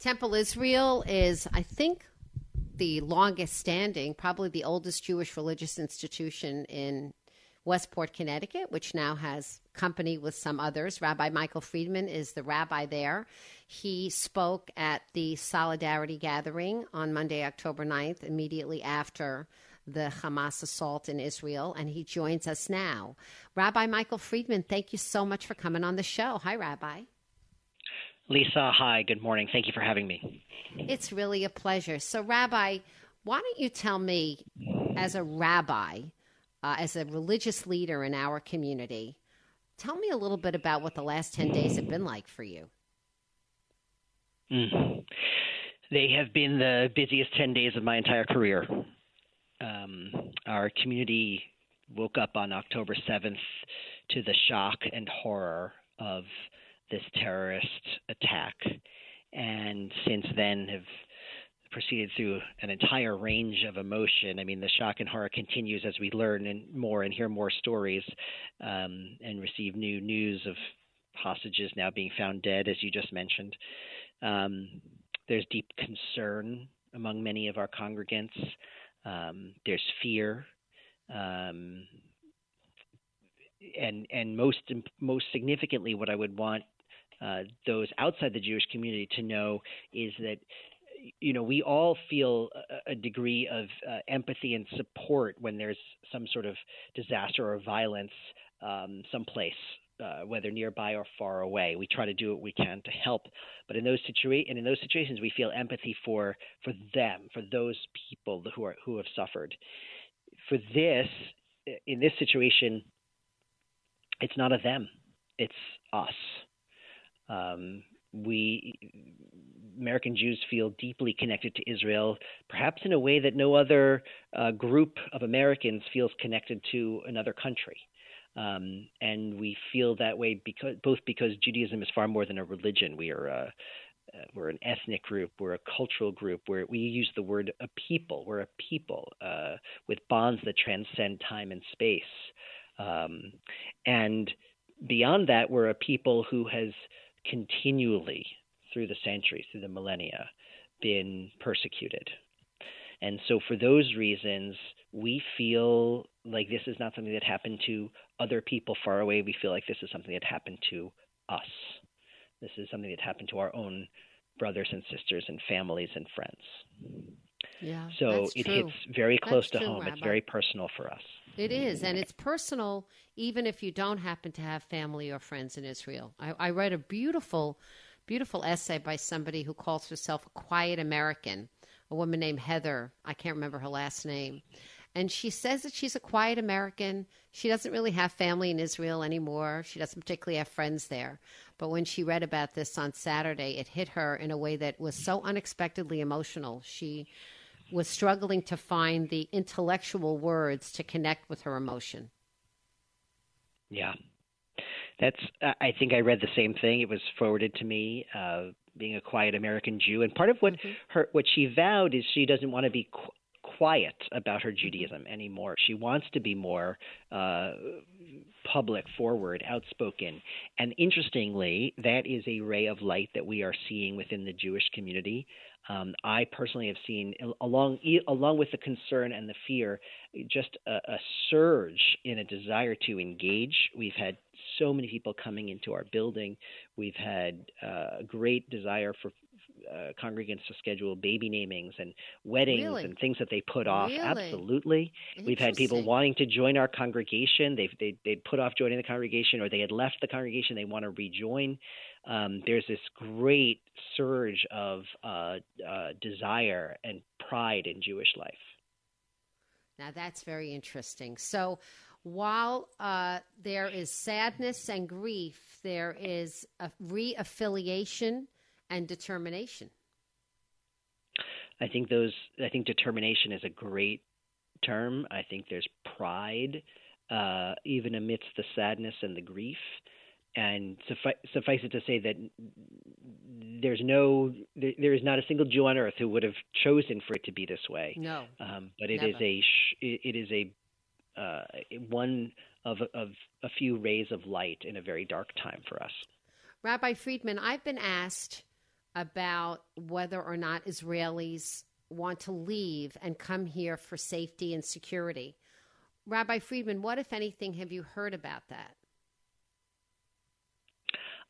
Temple Israel is, I think, the longest standing, probably the oldest Jewish religious institution in Westport, Connecticut, which now has company with some others. Rabbi Michael Friedman is the rabbi there. He spoke at the Solidarity Gathering on Monday, October 9th, immediately after the Hamas assault in Israel, and he joins us now. Rabbi Michael Friedman, thank you so much for coming on the show. Hi, Rabbi. Lisa, hi, good morning. Thank you for having me. It's really a pleasure. So, Rabbi, why don't you tell me, as a rabbi, uh, as a religious leader in our community, tell me a little bit about what the last 10 days have been like for you. Mm. They have been the busiest 10 days of my entire career. Um, our community woke up on October 7th to the shock and horror of this terrorist attack, and since then have proceeded through an entire range of emotion. I mean, the shock and horror continues as we learn and more and hear more stories um, and receive new news of hostages now being found dead, as you just mentioned. Um, there's deep concern among many of our congregants. Um, there's fear. Um, and and most most significantly, what I would want uh, those outside the Jewish community to know is that you know we all feel a, degree of uh, empathy and support when there's some sort of disaster or violence um, someplace. Uh, whether nearby or far away, we try to do what we can to help. But in those situa- and in those situations, we feel empathy for for them, for those people who are who have suffered. For this, in this situation, it's not a them, it's us. Um, we American Jews feel deeply connected to Israel, perhaps in a way that no other uh, group of Americans feels connected to another country. Um, and we feel that way because both because Judaism is far more than a religion. We are a, uh, we're an ethnic group. We're a cultural group. Where we use the word a people. We're a people uh, with bonds that transcend time and space. Um, and beyond that, we're a people who has continually through the centuries, through the millennia, been persecuted. And so, for those reasons, we feel like this is not something that happened to other people far away. We feel like this is something that happened to us. This is something that happened to our own brothers and sisters and families and friends. Yeah. So it true. hits very close that's to true, home. Rabbi. It's very personal for us. It is, and it's personal even if you don't happen to have family or friends in Israel. I, I read a beautiful, beautiful essay by somebody who calls herself a quiet American, a woman named Heather. I can't remember her last name. And she says that she's a quiet American. She doesn't really have family in Israel anymore. She doesn't particularly have friends there. But when she read about this on Saturday, it hit her in a way that was so unexpectedly emotional. She was struggling to find the intellectual words to connect with her emotion. Yeah. That's. I think I read the same thing. It was forwarded to me. Uh, being a quiet American Jew, and part of what mm-hmm. her what she vowed is she doesn't want to be qu- quiet about her mm-hmm. Judaism anymore. She wants to be more uh, public, forward, outspoken. And interestingly, that is a ray of light that we are seeing within the Jewish community. Um, I personally have seen, along along with the concern and the fear, just a, a surge in a desire to engage. We've had so many people coming into our building. We've had uh, a great desire for uh, congregants to schedule baby namings and weddings really? and things that they put off. Really? Absolutely, we've had people wanting to join our congregation. They've they they'd put off joining the congregation, or they had left the congregation. They want to rejoin. Um, there's this great surge of uh, uh, desire and pride in Jewish life. Now that's very interesting. So while uh, there is sadness and grief, there is a reaffiliation and determination. I think those. I think determination is a great term. I think there's pride, uh, even amidst the sadness and the grief. And suffice, suffice it to say that there's no, there, there is not a single Jew on earth who would have chosen for it to be this way. No, um, but it never. is a, it is a uh, one of, of a few rays of light in a very dark time for us. Rabbi Friedman, I've been asked about whether or not Israelis want to leave and come here for safety and security. Rabbi Friedman, what, if anything, have you heard about that?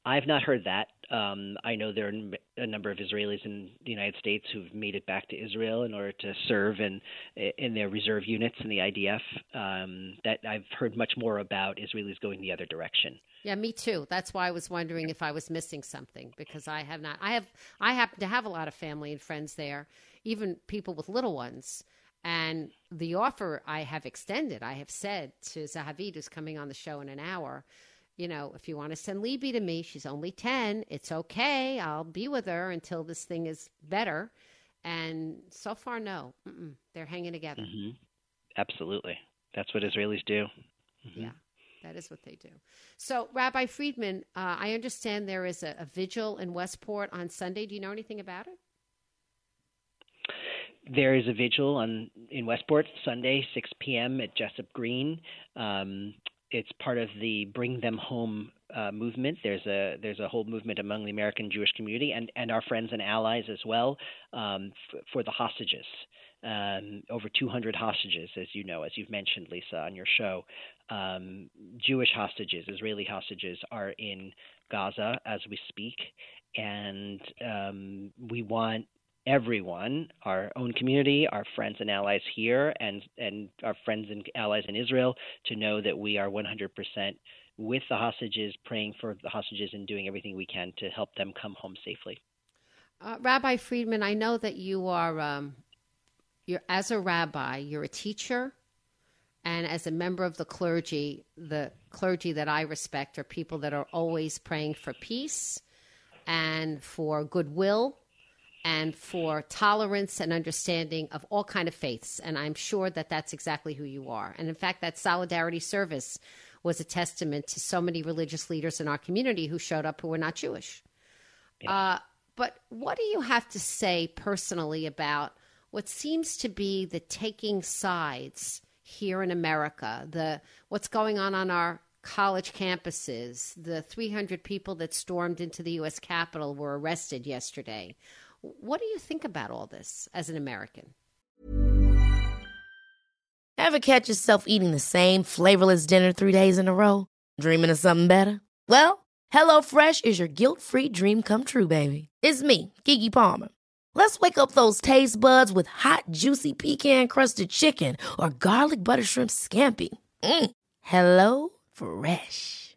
I've not heard that. Um, I know there are a number of Israelis in the United States who've made it back to Israel in order to serve in in their reserve units in the IDF. Um, that I've heard much more about Israelis going the other direction. Yeah, me too. That's why I was wondering if I was missing something because I have not. I have. I happen to have a lot of family and friends there, even people with little ones. And the offer I have extended, I have said to Zahavid, who's coming on the show in an hour, you know, if you want to send Libby to me, she's only 10. It's okay. I'll be with her until this thing is better. And so far, no. Mm-mm. They're hanging together. Mm-hmm. Absolutely. That's what Israelis do. Mm-hmm. Yeah, that is what they do. So, Rabbi Friedman, uh, I understand there is a, a vigil in Westport on Sunday. Do you know anything about it? there is a vigil on in Westport Sunday, 6 p.m. at Jessup Green. Um, it's part of the Bring Them Home uh, movement. There's a there's a whole movement among the American Jewish community and, and our friends and allies as well um, f- for the hostages. Um, over 200 hostages, as you know, as you've mentioned, Lisa, on your show. Um, Jewish hostages, Israeli hostages, are in Gaza as we speak, and um, we want everyone, our own community, our friends and allies here, and and our friends and allies in Israel, to know that we are 100% with the hostages, praying for the hostages, and doing everything we can to help them come home safely. Uh, rabbi Friedman, I know that you are, um, you're as a rabbi, you're a teacher, and as a member of the clergy, the clergy that I respect are people that are always praying for peace and for goodwill and for tolerance and understanding of all kind of faiths and i'm sure that that's exactly who you are. And in fact that solidarity service was a testament to so many religious leaders in our community who showed up who were not jewish. Yeah. uh, but what do you have to say personally about what seems to be the taking sides here in america? The what's going on on our college campuses? The 300 people that stormed into the us capitol were arrested yesterday what do you think about all this as an American? Ever catch yourself eating the same flavorless dinner three days in a row? Dreaming of something better? Well, HelloFresh is your guilt free dream come true, baby. It's me, Keke Palmer. Let's wake up those taste buds with hot, juicy pecan crusted chicken or garlic butter shrimp scampi. Mm. Hello Fresh.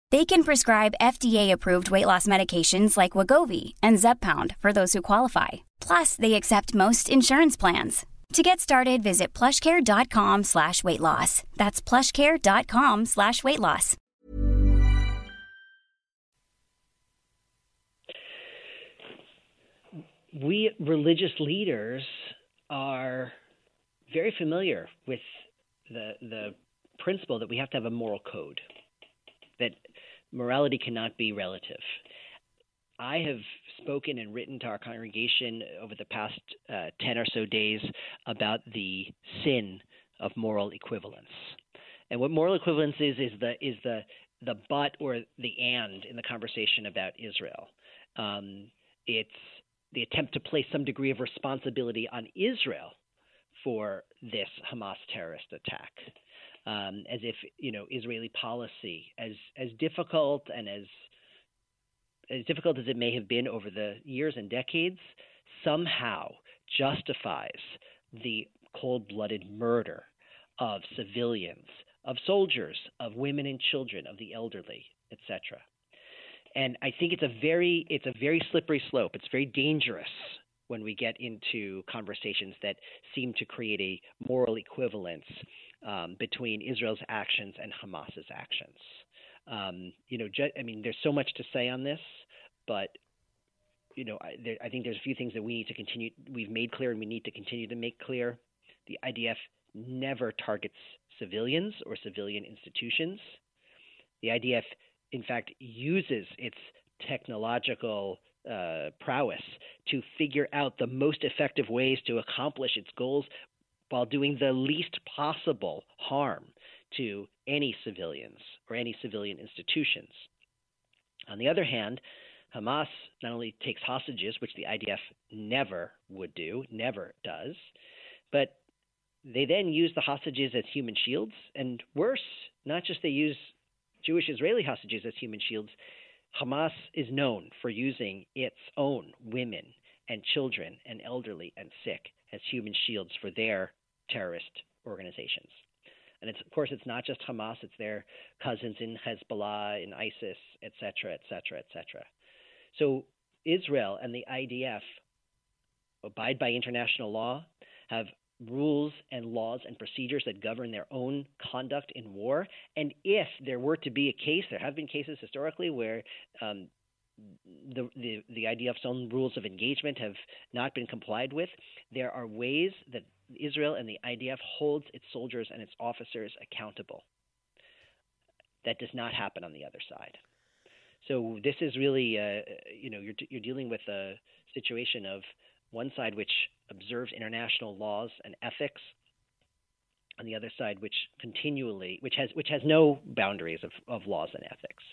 They can prescribe FDA-approved weight loss medications like Wegovy and Zepbound for those who qualify. Plus, they accept most insurance plans. To get started, visit plushcare.com slash weight loss. That's plushcare.com slash weight loss. We religious leaders are very familiar with the the principle that we have to have a moral code, that morality cannot be relative. I have spoken and written to our congregation over the past uh, 10 or so days about the sin of moral equivalence. And what moral equivalence is is the is the the but or the and in the conversation about Israel. Um, it's the attempt to place some degree of responsibility on Israel for this Hamas terrorist attack, um, as if you know Israeli policy, as as difficult and as as difficult as it may have been over the years and decades, somehow justifies the cold-blooded murder of civilians, of soldiers, of women and children, of the elderly, etc. And I think it's a very it's a very slippery slope. It's very dangerous when we get into conversations that seem to create a moral equivalence um, between Israel's actions and Hamas's actions. Um, you know, ju- I mean, there's so much to say on this, but you know, I, there, I, think there's a few things that we need to continue. We've made clear, and we need to continue to make clear. The IDF never targets civilians or civilian institutions. The IDF, in fact, uses its technological uh, prowess to figure out the most effective ways to accomplish its goals while doing the least possible harm to any civilians or any civilian institutions. On the other hand, Hamas not only takes hostages, which the IDF never would do, never does, but they then use the hostages as human shields, and worse, not just they use Jewish Israeli hostages as human shields, Hamas is known for using its own women and children and elderly and sick as human shields for their terrorist organizations. And it's, of course, it's not just Hamas; it's their cousins in Hezbollah, in ISIS, et cetera, et cetera, et cetera. So Israel and the IDF abide by international law, have rules and laws and procedures that govern their own conduct in war. And if there were to be a case, there have been cases historically where um, the, the, the IDF's own rules of engagement have not been complied with. There are ways that Israel and the IDF holds its soldiers and its officers accountable. That does not happen on the other side. So this is really, uh, you know, you're, you're dealing with a situation of one side which observes international laws and ethics, on the other side which continually, which has which has no boundaries of, of laws and ethics.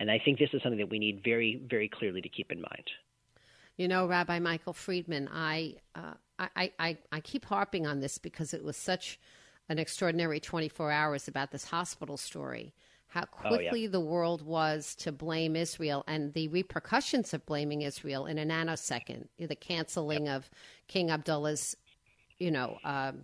And I think this is something that we need very, very clearly to keep in mind. You know, Rabbi Michael Friedman, I, uh, I, I, I keep harping on this because it was such an extraordinary 24 hours about this hospital story how quickly oh, yeah. the world was to blame Israel and the repercussions of blaming Israel in a nanosecond. The canceling yep. of King Abdullah's, you know, um,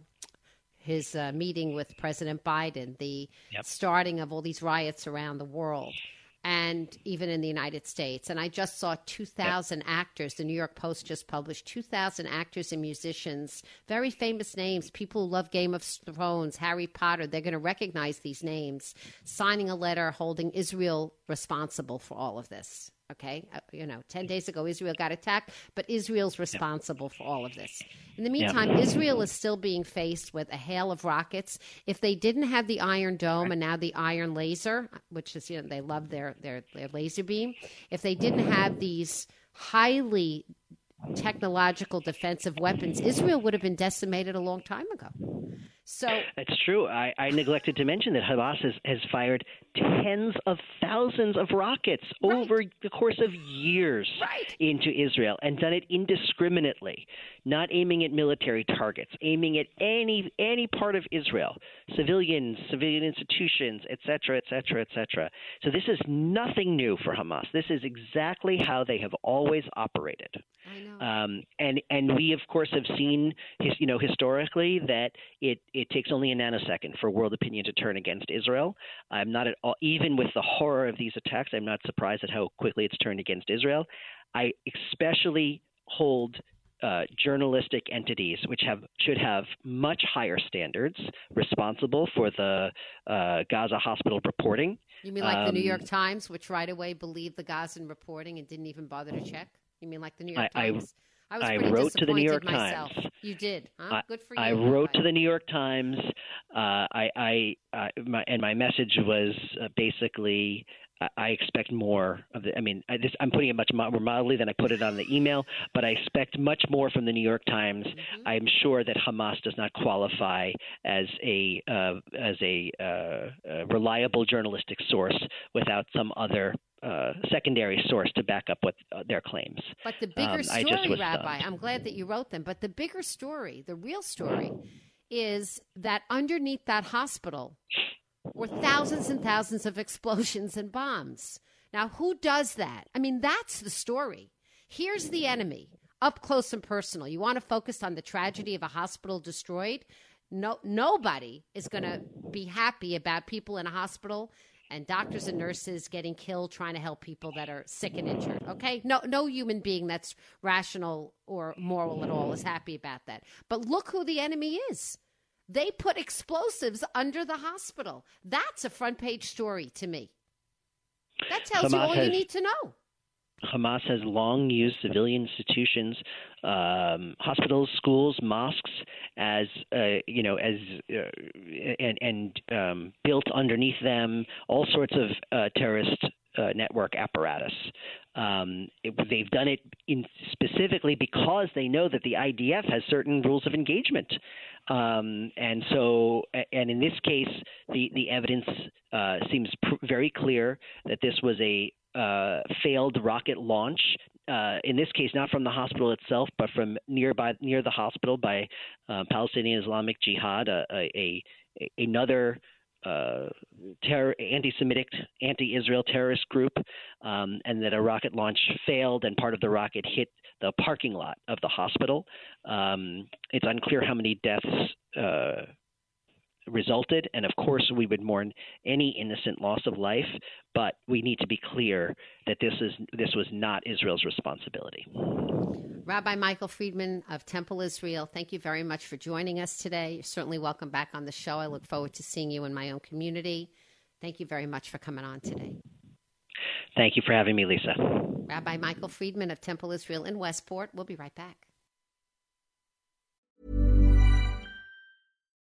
his uh, meeting with President Biden, the yep. starting of all these riots around the world and even in the United States. And I just saw 2,000 yep. actors. The New York Post just published 2,000 actors and musicians, very famous names, people who love Game of Thrones, Harry Potter. They're going to recognize these names, signing a letter holding Israel responsible for all of this. Okay, uh, you know, 10 days ago, Israel got attacked, but Israel's responsible for all of this. In the meantime, Israel is still being faced with a hail of rockets. If they didn't have the Iron Dome and now the Iron Laser, which is, you know, they love their, their, their laser beam, if they didn't have these highly technological defensive weapons, Israel would have been decimated a long time ago. So that's true. I, I neglected to mention that Hamas has, has fired tens of thousands of rockets right. over the course of years right. into Israel and done it indiscriminately not aiming at military targets, aiming at any any part of Israel, civilians, civilian institutions, etc., etc., etc. So this is nothing new for Hamas. This is exactly how they have always operated. Um, and and we of course have seen, his, you know, historically that it it takes only a nanosecond for world opinion to turn against Israel. I'm not at all, even with the horror of these attacks, I'm not surprised at how quickly it's turned against Israel. I especially hold uh, journalistic entities which have should have much higher standards responsible for the uh, Gaza hospital reporting. You mean like um, the New York um, Times, which right away believed the Gazan reporting and didn't even bother to check? You mean like the New York I, Times? I, I, I wrote to the New York myself. Times. You did, huh? Good for you. I wrote to the New York Times. Uh, I, I, my, and my message was uh, basically I expect more of the. I mean, I just, I'm putting it much more mildly than I put it on the email, but I expect much more from the New York Times. Mm-hmm. I'm sure that Hamas does not qualify as a uh, as a, uh, a reliable journalistic source without some other uh, secondary source to back up what uh, their claims. But the bigger um, story, Rabbi, I'm glad that you wrote them. But the bigger story, the real story, is that underneath that hospital were thousands and thousands of explosions and bombs. Now, who does that? I mean, that's the story. Here's the enemy up close and personal. You want to focus on the tragedy of a hospital destroyed? No, nobody is going to be happy about people in a hospital and doctors and nurses getting killed trying to help people that are sick and injured. Okay? No no human being that's rational or moral at all is happy about that. But look who the enemy is. They put explosives under the hospital. That's a front page story to me. That tells Hamas you all has, you need to know. Hamas has long used civilian institutions, um, hospitals, schools, mosques, as uh, you know, as uh, and, and um, built underneath them all sorts of uh, terrorist uh, network apparatus. Um, it, they've done it in specifically because they know that the IDF has certain rules of engagement. Um, and so, and in this case, the the evidence uh, seems pr- very clear that this was a uh, failed rocket launch. Uh, in this case, not from the hospital itself, but from nearby near the hospital by uh, Palestinian Islamic Jihad, a, a, a another uh, terror, anti-Semitic, anti-Israel terrorist group, um, and that a rocket launch failed, and part of the rocket hit the parking lot of the hospital. Um, it's unclear how many deaths uh, resulted, and of course, we would mourn any innocent loss of life. But we need to be clear that this is this was not Israel's responsibility. Rabbi Michael Friedman of Temple Israel, thank you very much for joining us today. You're certainly welcome back on the show. I look forward to seeing you in my own community. Thank you very much for coming on today. Thank you for having me, Lisa. Rabbi Michael Friedman of Temple Israel in Westport. We'll be right back.